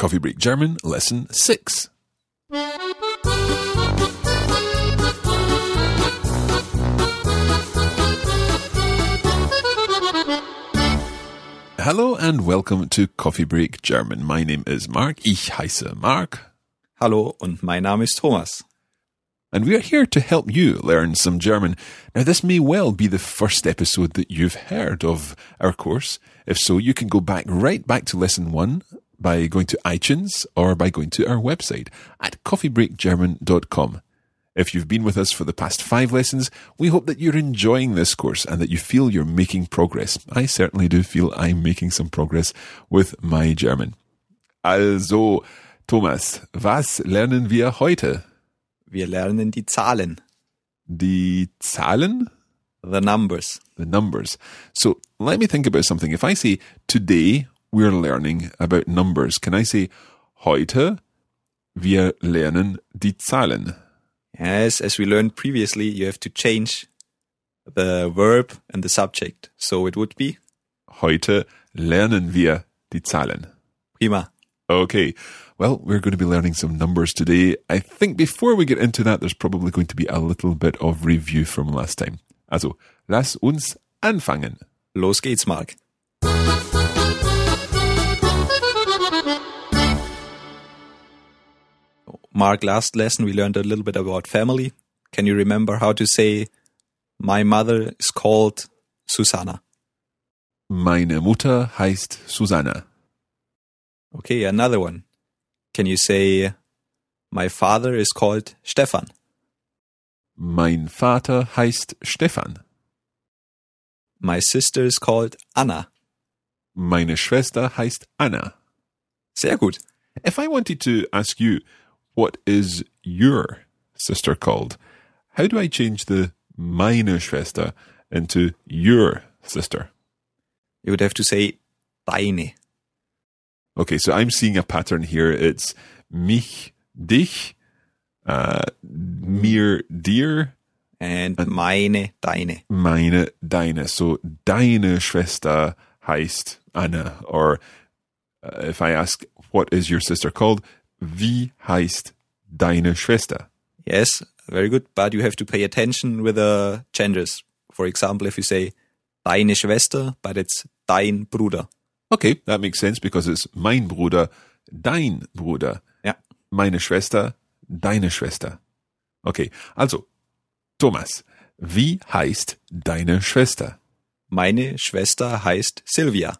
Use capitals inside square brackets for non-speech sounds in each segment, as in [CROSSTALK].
Coffee Break German, Lesson 6. Hello and welcome to Coffee Break German. My name is Mark. Ich heiße Mark. Hallo und mein Name ist Thomas. And we are here to help you learn some German. Now, this may well be the first episode that you've heard of our course. If so, you can go back right back to lesson one by going to iTunes or by going to our website at coffeebreakgerman.com. If you've been with us for the past five lessons, we hope that you're enjoying this course and that you feel you're making progress. I certainly do feel I'm making some progress with my German. Also, Thomas, was lernen wir heute? Wir lernen die Zahlen. Die Zahlen? The numbers. The numbers. So let me think about something. If I say today we're learning about numbers, can I say heute wir lernen die Zahlen? Yes, as we learned previously, you have to change the verb and the subject. So it would be Heute lernen wir die Zahlen. prima. Okay. Well, we're going to be learning some numbers today. I think before we get into that, there's probably going to be a little bit of review from last time. Also, lass uns anfangen. Los geht's, Mark. Mark, last lesson we learned a little bit about family. Can you remember how to say, my mother is called Susanna? Meine Mutter heißt Susanna. Okay, another one. Can you say, my father is called Stefan? Mein Vater heißt Stefan. My sister is called Anna. Meine Schwester heißt Anna. Sehr gut. If I wanted to ask you, what is your sister called? How do I change the meine Schwester into your sister? You would have to say deine. Okay, so I'm seeing a pattern here. It's mich, dich, uh, mir, dir, And meine, deine. meine, deine. So deine Schwester heißt Anna. Or uh, if I ask, what is your sister called? Wie heißt deine Schwester? Yes, very good. But you have to pay attention with the genders. For example, if you say deine Schwester, but it's dein Bruder. Okay, that makes sense because it's mein Bruder, dein Bruder. Ja. Meine Schwester, deine Schwester. Okay, also, Thomas, wie heißt deine Schwester? Meine Schwester heißt Silvia.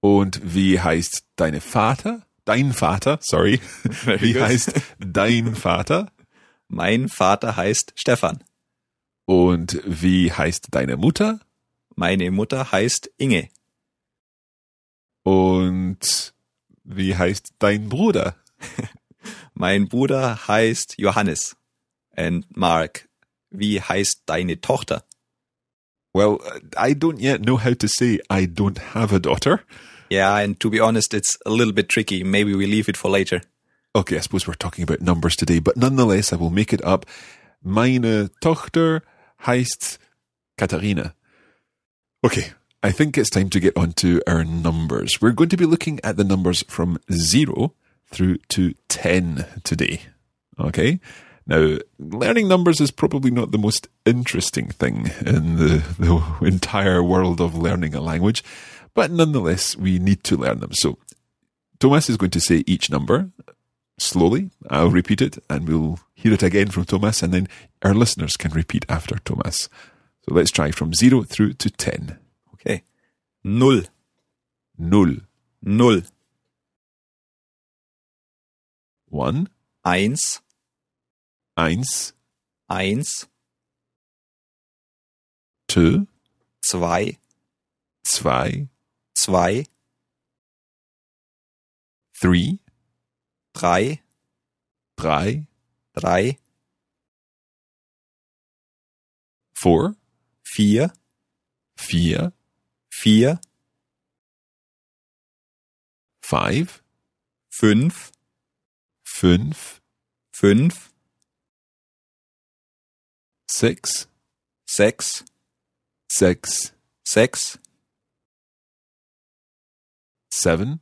Und wie heißt deine Vater? Dein Vater, sorry. [LAUGHS] Wie heißt dein Vater? Mein Vater heißt Stefan. Und wie heißt deine Mutter? Meine Mutter heißt Inge. Und wie heißt dein Bruder? [LAUGHS] Mein Bruder heißt Johannes. And Mark, wie heißt deine Tochter? Well, I don't yet know how to say I don't have a daughter. Yeah, and to be honest, it's a little bit tricky. Maybe we leave it for later. Okay, I suppose we're talking about numbers today, but nonetheless, I will make it up. Meine Tochter heißt Katharina. Okay, I think it's time to get on to our numbers. We're going to be looking at the numbers from zero through to 10 today. Okay? Now, learning numbers is probably not the most interesting thing in the, the entire world of learning a language, but nonetheless, we need to learn them. So, Thomas is going to say each number slowly. I'll repeat it and we'll hear it again from Thomas, and then our listeners can repeat after Thomas. So let's try from zero through to 10. Okay. Null. Null. Null. One, Eins. eins, Eins. two, Zwei. zwei, Zwei. three, drei, drei, drei, four, vier, vier, vier, five, fünf, fünf, fünf, six, sechs, six, sechs, seven,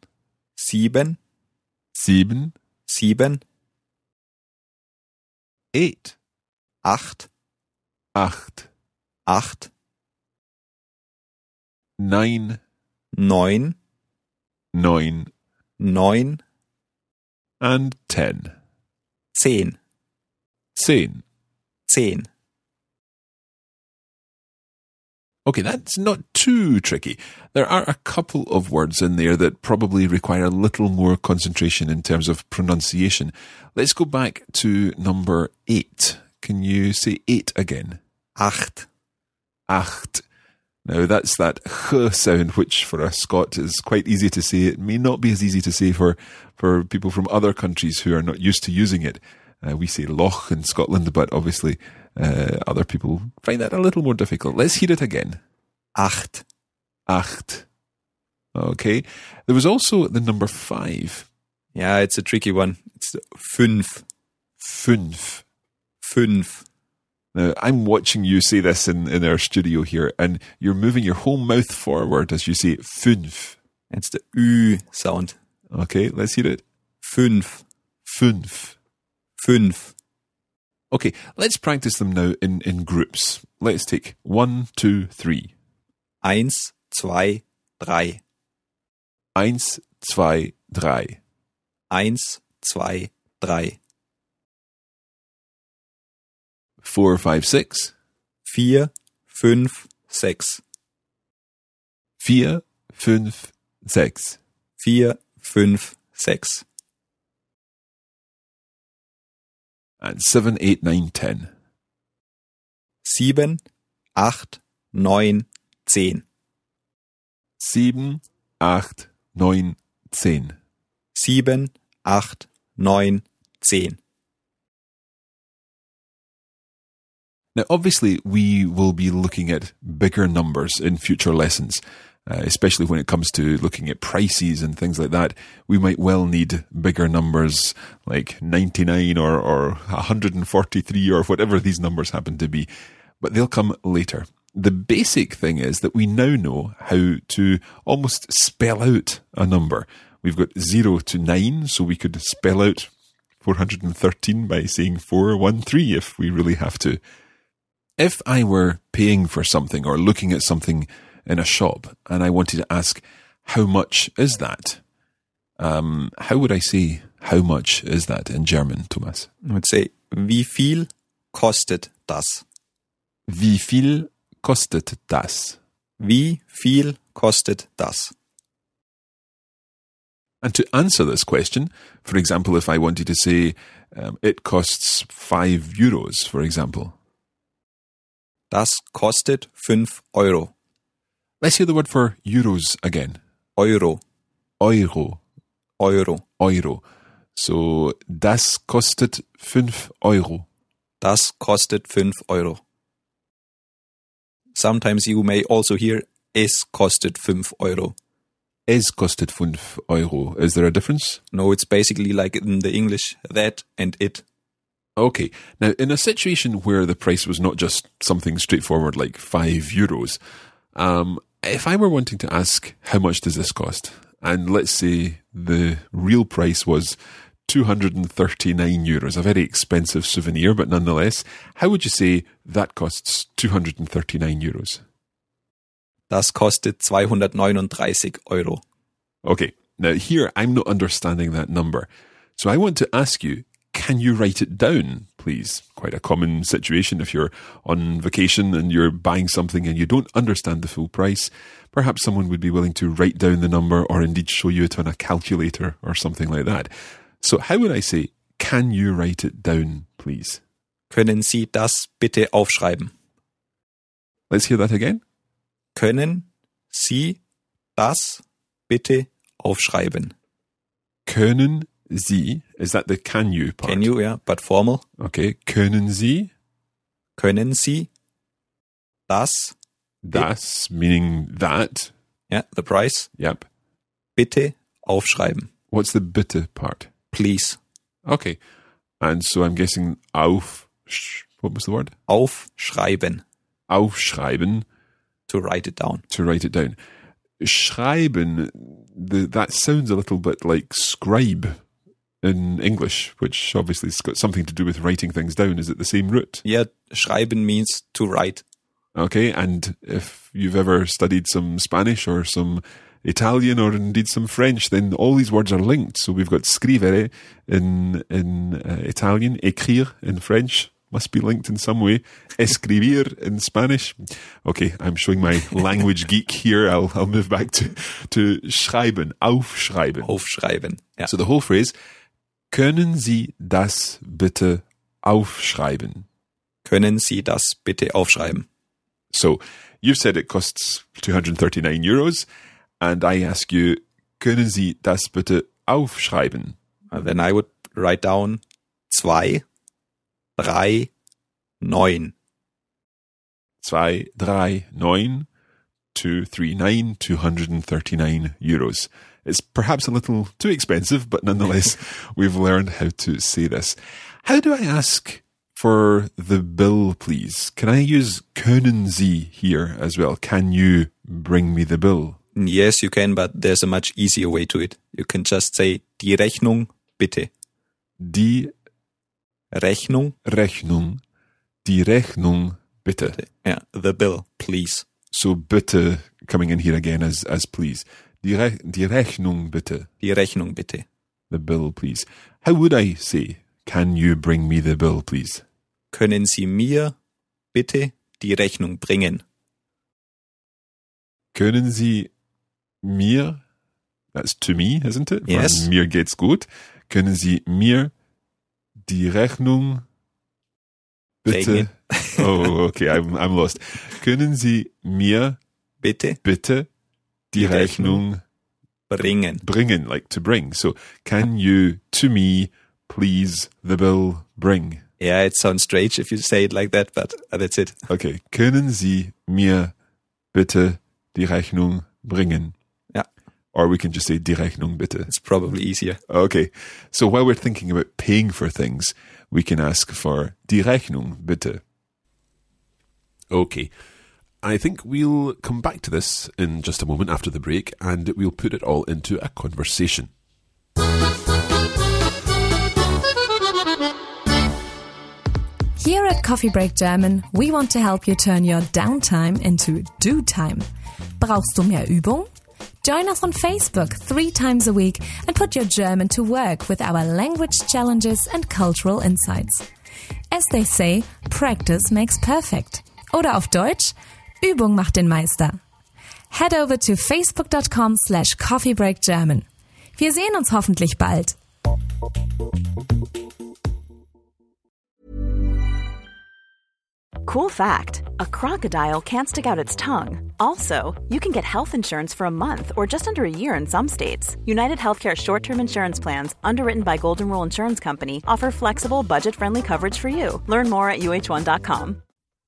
sieben, sieben, sieben, eight, acht, acht, acht, nine, neun, neun, neun, and ten. zehn, Zehn. zehn. Okay, that's not too tricky. There are a couple of words in there that probably require a little more concentration in terms of pronunciation. Let's go back to number eight. Can you say eight again? Acht, Acht. Now that's that [LAUGHS] ch sound, which for a Scot is quite easy to say. It may not be as easy to say for, for people from other countries who are not used to using it. Uh, we say loch in Scotland, but obviously uh, other people find that a little more difficult. Let's hear it again. acht, Acht. Okay. There was also the number five. Yeah, it's a tricky one. It's fünf, Fünf. fünf. Now, I'm watching you say this in, in our studio here, and you're moving your whole mouth forward as you say fünf. It's the Ü sound. Okay, let's hear it. Fünf, Fünf. fünf. Okay, let's practice them now in, in groups. Let's take one, two, three. Eins, zwei, drei. Eins, zwei, drei. Eins, zwei, drei. Four, five, six. Vier, fünf, sechs. Vier, fünf, sechs. Vier, fünf, sechs. And seven, eight, nine, ten. Sieben, acht, neun, zehn. Sieben, acht, neun, zehn. Sieben, acht, neun, zehn. Now, obviously, we will be looking at bigger numbers in future lessons, uh, especially when it comes to looking at prices and things like that. We might well need bigger numbers like 99 or, or 143 or whatever these numbers happen to be, but they'll come later. The basic thing is that we now know how to almost spell out a number. We've got 0 to 9, so we could spell out 413 by saying 413 if we really have to. If I were paying for something or looking at something in a shop and I wanted to ask, how much is that? Um, how would I say, how much is that in German, Thomas? I would say, wie viel kostet das? Wie viel kostet das? Wie viel kostet das? And to answer this question, for example, if I wanted to say, um, it costs five euros, for example, Das kostet fünf Euro. Let's hear the word for euros again. Euro, Euro. Euro. Euro. So, das kostet fünf Euro. Das kostet fünf Euro. Sometimes you may also hear es kostet fünf Euro. Es kostet fünf Euro. Is there a difference? No, it's basically like in the English that and it. Okay. Now, in a situation where the price was not just something straightforward like five euros, um, if I were wanting to ask how much does this cost, and let's say the real price was 239 euros, a very expensive souvenir, but nonetheless, how would you say that costs 239 euros? Das kostet 239 Euro. Okay, now here I'm not understanding that number. So I want to ask you, can you write it down, please? Quite a common situation if you're on vacation and you're buying something and you don't understand the full price. Perhaps someone would be willing to write down the number or indeed show you it on a calculator or something like that. So how would I say, can you write it down, please? Können Sie das bitte aufschreiben? Let's hear that again. Können Sie das bitte aufschreiben? Können Sie, is that the can you part? Can you, yeah, but formal. Okay. Können Sie Können Sie das, das, meaning that. yeah, the price, Yep. bitte aufschreiben. What's the bitte part? Please. Okay. And so I'm guessing auf, what was the word? Aufschreiben. Aufschreiben To write it down. to write it down. Schreiben, the, that sounds a little bit like scribe in English, which obviously has got something to do with writing things down. Is it the same root? Yeah, schreiben means to write. Okay, and if you've ever studied some Spanish or some Italian or indeed some French, then all these words are linked. So we've got scrivere in in uh, Italian, écrire in French must be linked in some way. Escribir in Spanish. Okay, I'm showing my [LAUGHS] language geek here. I'll I'll move back to to schreiben, aufschreiben. Aufschreiben. Yeah. So the whole phrase, können Sie das bitte aufschreiben? Können Sie das bitte aufschreiben? So you've said it costs 239 euros, and I ask you, können Sie das bitte aufschreiben? Uh, Then I would write down zwei, drei, neun. Zwei, drei, neun, two, three, nine, 239 euros. It's perhaps a little too expensive, but nonetheless, [LAUGHS] we've learned how to say this. How do I ask for the bill, please? Can I use können Sie here as well? Can you bring me the bill? Yes, you can, but there's a much easier way to it. You can just say die Rechnung bitte. Die Rechnung, Rechnung, die Rechnung bitte. yeah, the bill, please. So bitte coming in here again as as please. Die, Re die Rechnung bitte. Die Rechnung bitte. The bill, please. How would I say, can you bring me the bill, please? Können Sie mir bitte die Rechnung bringen? Können Sie mir, that's to me, isn't it? Yes. Von Mir geht's gut. Können Sie mir die Rechnung bitte? oh, okay, I'm, I'm lost. Können Sie mir Bitte bitte die, Die Rechnung bringen. bringen, like to bring. So, can you to me please the bill bring? Yeah, it sounds strange if you say it like that, but uh, that's it. [LAUGHS] Okay, können Sie mir bitte die Rechnung bringen? Ja. Or we can just say die Rechnung bitte. It's probably easier. Okay, so while we're thinking about paying for things, we can ask for die Rechnung bitte. Okay. I think we'll come back to this in just a moment after the break and we'll put it all into a conversation. Here at Coffee Break German, we want to help you turn your downtime into do time. Brauchst du mehr Übung? Join us on Facebook three times a week and put your German to work with our language challenges and cultural insights. As they say, practice makes perfect. Oder auf Deutsch, Übung macht den Meister. Head over to facebook.com slash coffeebreakgerman. Wir sehen uns hoffentlich bald. Cool fact a crocodile can't stick out its tongue. Also, you can get health insurance for a month or just under a year in some states. United Healthcare short term insurance plans, underwritten by Golden Rule Insurance Company, offer flexible, budget friendly coverage for you. Learn more at uh1.com.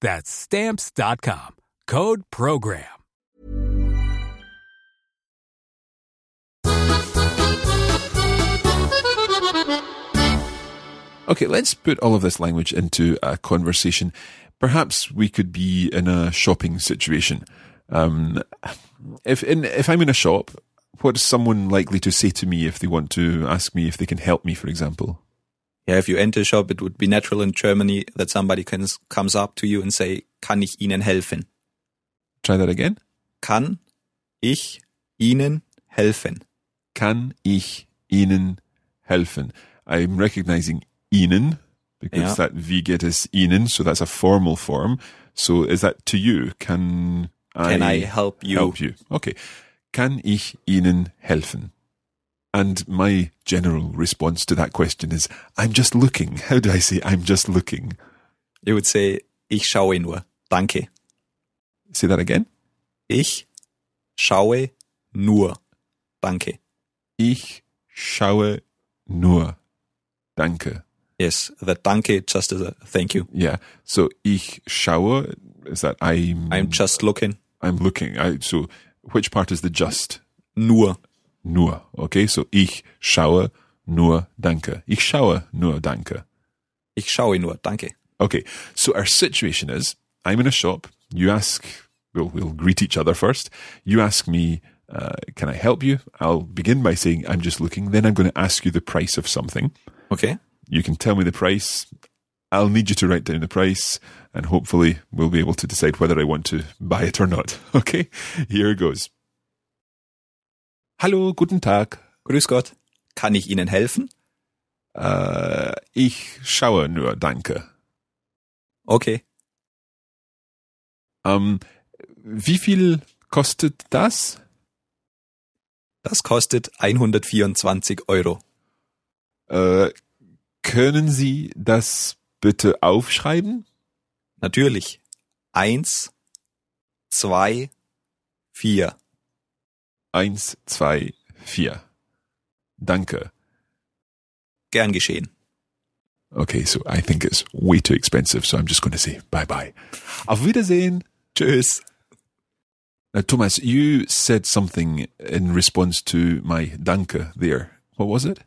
That's stamps.com. Code program. Okay, let's put all of this language into a conversation. Perhaps we could be in a shopping situation. Um, if in, if I'm in a shop, what is someone likely to say to me if they want to ask me if they can help me, for example? Yeah, if you enter a shop, it would be natural in Germany that somebody can, comes up to you and say, kann ich Ihnen helfen? Try that again. Kann ich Ihnen helfen? Kann ich Ihnen helfen? I'm recognizing Ihnen because Yeah. that V get is Ihnen, so that's a formal form. So is that to you? Can I, I help you? help you? Okay. Kann ich Ihnen helfen? And my general response to that question is, I'm just looking. [LAUGHS] How do I say I'm just looking? You would say, ich schaue nur. Danke. Say that again. Ich schaue nur. Danke. Ich schaue nur. Danke. Yes, that danke just as a thank you. Yeah. So ich schaue is that I'm I'm just looking. I'm looking. I, so which part is the just? Nur. Nur. Okay. So ich schaue nur. Danke. Ich schaue nur. Danke. Ich schaue nur. Danke. Okay. So our situation is I'm in a shop. You ask. We'll we'll greet each other first. You ask me. Uh, can I help you? I'll begin by saying I'm just looking. Then I'm going to ask you the price of something. Okay. You can tell me the price. I'll need you to write down the price, and hopefully we'll be able to decide whether I want to buy it or not. [LAUGHS] Okay, here goes. Hallo, guten Tag. Grüß Gott. Kann ich Ihnen helfen? Äh, ich schaue nur, danke. Okay. Ähm, wie viel kostet das? Das kostet 124 Euro. Äh, können Sie das bitte aufschreiben? Natürlich. Eins, zwei, vier. Eins, zwei, vier. Danke. Gern geschehen. Okay, so I think it's way too expensive, so I'm just going to say bye bye. Auf Wiedersehen. Tschüss. Now, Thomas, you said something in response to my danke there. What was it?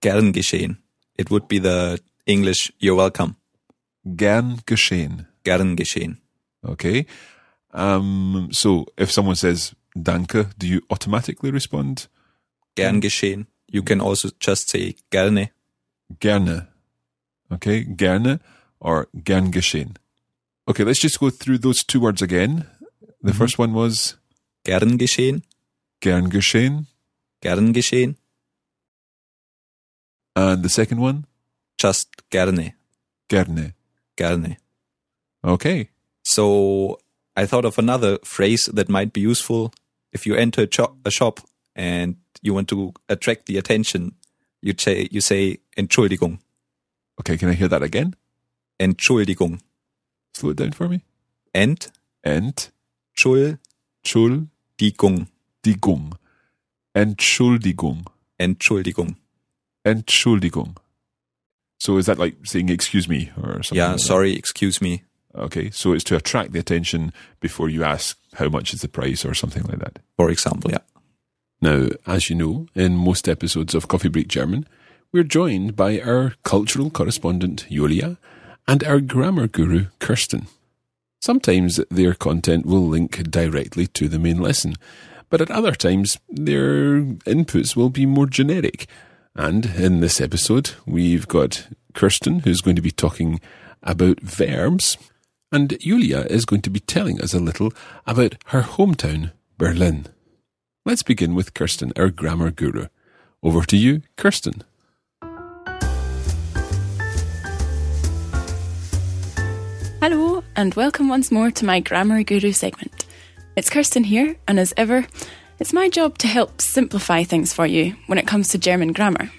Gern geschehen. It would be the English you're welcome. Gern geschehen. Gern geschehen. Okay. Um, so if someone says danke, do you automatically respond Gern geschehen. You can also just say gerne. gerne? Okay, gerne or gern geschehen. Okay, let's just go through those two words again. The mm-hmm. first one was Gern geschehen. gern geschehen, Gern geschehen. and the second one Just gerne. gerne. Gerne. Okay. So I thought of another phrase that might be useful if you enter a, cho- a shop and you want to attract the attention. You say you say Entschuldigung. Okay, can I hear that again? Entschuldigung. Slow it down for me. Entschuldigung. Entschuldigung. Entschuldigung. Entschuldigung. Entschuldigung. So is that like saying excuse me or something? Yeah, like that? sorry, excuse me. Okay, so it's to attract the attention before you ask how much is the price or something like that. For example, yeah. Now, as you know, in most episodes of Coffee Break German, we're joined by our cultural correspondent Julia and our grammar guru Kirsten. Sometimes their content will link directly to the main lesson, but at other times their inputs will be more generic. And in this episode, we've got Kirsten, who's going to be talking about verbs, and Julia is going to be telling us a little about her hometown, Berlin. Let's begin with Kirsten, our grammar guru. Over to you, Kirsten. Hello, and welcome once more to my Grammar Guru segment. It's Kirsten here, and as ever, it's my job to help simplify things for you when it comes to German grammar.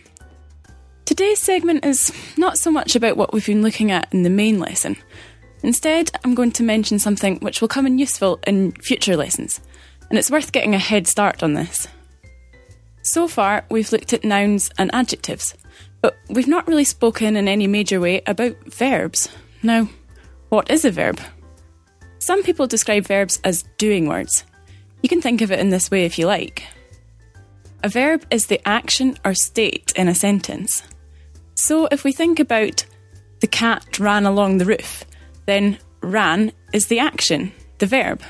Today's segment is not so much about what we've been looking at in the main lesson. Instead, I'm going to mention something which will come in useful in future lessons, and it's worth getting a head start on this. So far, we've looked at nouns and adjectives, but we've not really spoken in any major way about verbs. Now, what is a verb? Some people describe verbs as doing words. You can think of it in this way if you like. A verb is the action or state in a sentence. So if we think about the cat ran along the roof, then ran is the action, the verb.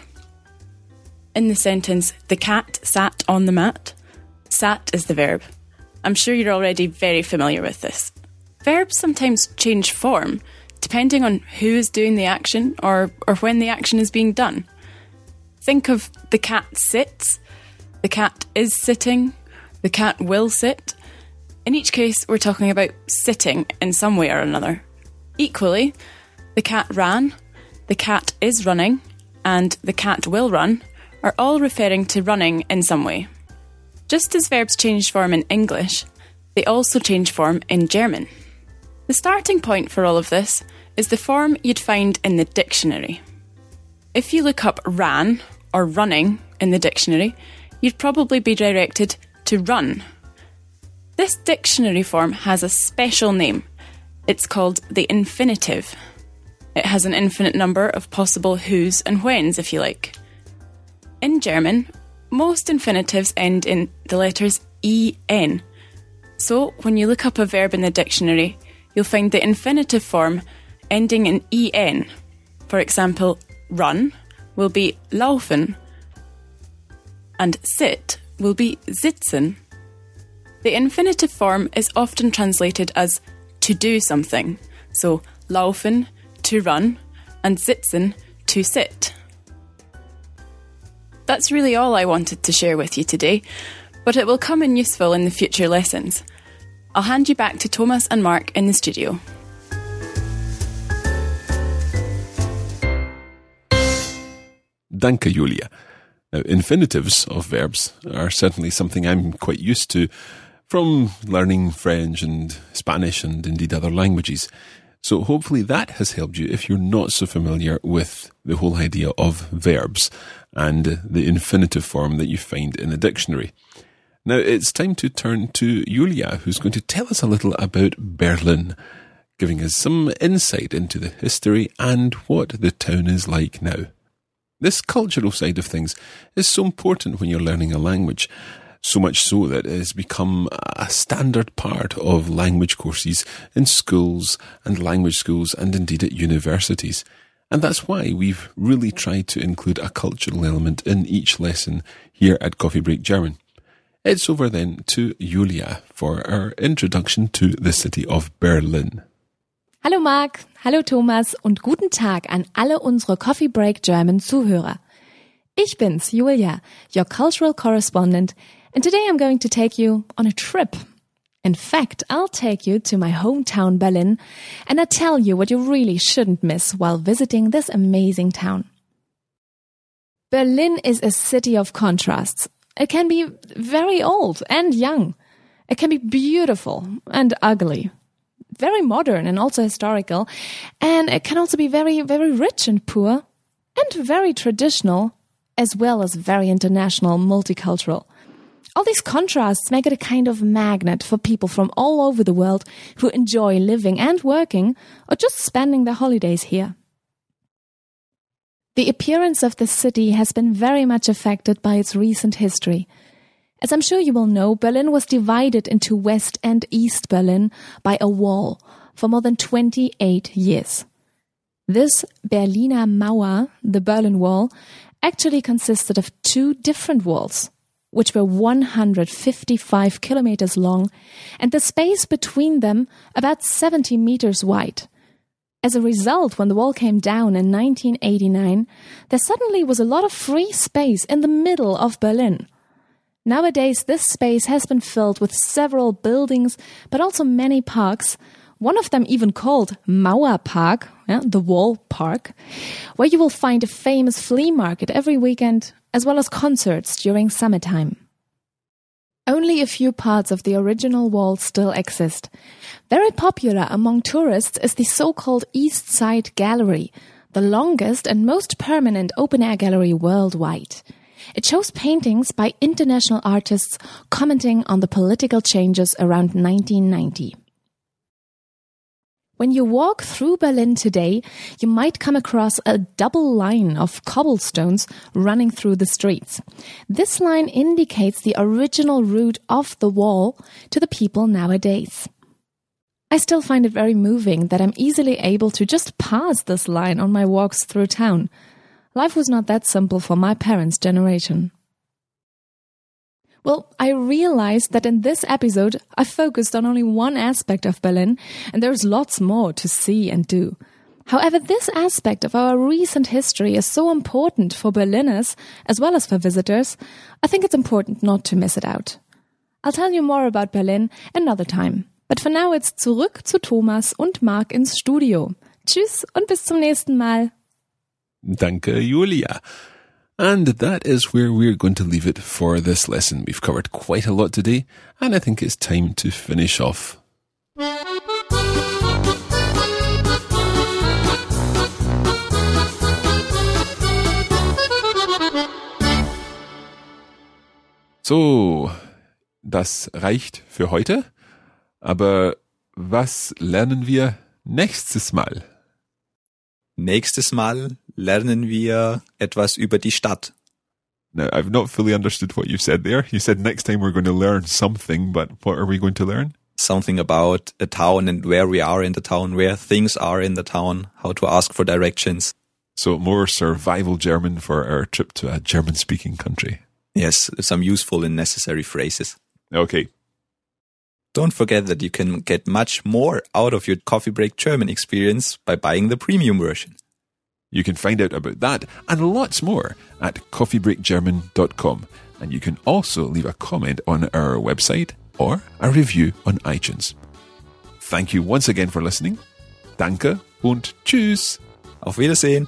In the sentence, the cat sat on the mat, sat is the verb. I'm sure you're already very familiar with this. Verbs sometimes change form depending on who is doing the action or, or when the action is being done. Think of the cat sits, the cat is sitting, the cat will sit. In each case, we're talking about sitting in some way or another. Equally, the cat ran, the cat is running, and the cat will run are all referring to running in some way. Just as verbs change form in English, they also change form in German. The starting point for all of this is the form you'd find in the dictionary. If you look up ran or running in the dictionary, you'd probably be directed to run. This dictionary form has a special name. It's called the infinitive. It has an infinite number of possible whos and whens, if you like. In German, most infinitives end in the letters en. So, when you look up a verb in the dictionary, you'll find the infinitive form ending in en. For example, run will be laufen, and sit will be sitzen. The infinitive form is often translated as to do something, so laufen, to run, and sitzen, to sit. That's really all I wanted to share with you today, but it will come in useful in the future lessons. I'll hand you back to Thomas and Mark in the studio. Danke, Julia. Now, infinitives of verbs are certainly something I'm quite used to from learning French and Spanish and indeed other languages. So hopefully that has helped you if you're not so familiar with the whole idea of verbs and the infinitive form that you find in the dictionary. Now it's time to turn to Julia, who's going to tell us a little about Berlin, giving us some insight into the history and what the town is like now. This cultural side of things is so important when you're learning a language, so much so that it has become a standard part of language courses in schools and language schools and indeed at universities. And that's why we've really tried to include a cultural element in each lesson here at Coffee Break German. It's over then to Julia for our introduction to the city of Berlin. Hallo Marc, hallo Thomas und guten Tag an alle unsere Coffee Break German Zuhörer. Ich bin's, Julia, your cultural correspondent, and today I'm going to take you on a trip. In fact, I'll take you to my hometown Berlin and I tell you what you really shouldn't miss while visiting this amazing town. Berlin is a city of contrasts. It can be very old and young. It can be beautiful and ugly. Very modern and also historical. And it can also be very, very rich and poor and very traditional as well as very international, multicultural. All these contrasts make it a kind of magnet for people from all over the world who enjoy living and working or just spending their holidays here. The appearance of the city has been very much affected by its recent history. As I'm sure you will know, Berlin was divided into West and East Berlin by a wall for more than 28 years. This Berliner Mauer, the Berlin Wall, actually consisted of two different walls, which were 155 kilometers long and the space between them about 70 meters wide. As a result, when the wall came down in 1989, there suddenly was a lot of free space in the middle of Berlin. Nowadays, this space has been filled with several buildings, but also many parks, one of them even called Mauerpark, yeah, the Wall Park, where you will find a famous flea market every weekend, as well as concerts during summertime. Only a few parts of the original wall still exist. Very popular among tourists is the so-called East Side Gallery, the longest and most permanent open-air gallery worldwide. It shows paintings by international artists commenting on the political changes around 1990. When you walk through Berlin today, you might come across a double line of cobblestones running through the streets. This line indicates the original route of the wall to the people nowadays. I still find it very moving that I'm easily able to just pass this line on my walks through town. Life was not that simple for my parents' generation. Well, I realized that in this episode I focused on only one aspect of Berlin, and there's lots more to see and do. However, this aspect of our recent history is so important for Berliners as well as for visitors, I think it's important not to miss it out. I'll tell you more about Berlin another time. But for now it's zurück zu Thomas und Marc ins Studio. Tschüss und bis zum nächsten Mal. Danke, Julia. And that is where we're going to leave it for this lesson. We've covered quite a lot today, and I think it's time to finish off. So, das reicht für heute. Aber was lernen wir nächstes Mal? Nächstes Mal lernen wir etwas über die Stadt. Now, I've not fully understood what you've said there. You said next time we're going to learn something, but what are we going to learn? Something about a town and where we are in the town, where things are in the town, how to ask for directions. So more survival German for our trip to a German speaking country. Yes, some useful and necessary phrases. Okay. Don't forget that you can get much more out of your coffee break German experience by buying the premium version. You can find out about that and lots more at coffeebreakgerman.com. And you can also leave a comment on our website or a review on iTunes. Thank you once again for listening. Danke und tschüss. Auf Wiedersehen.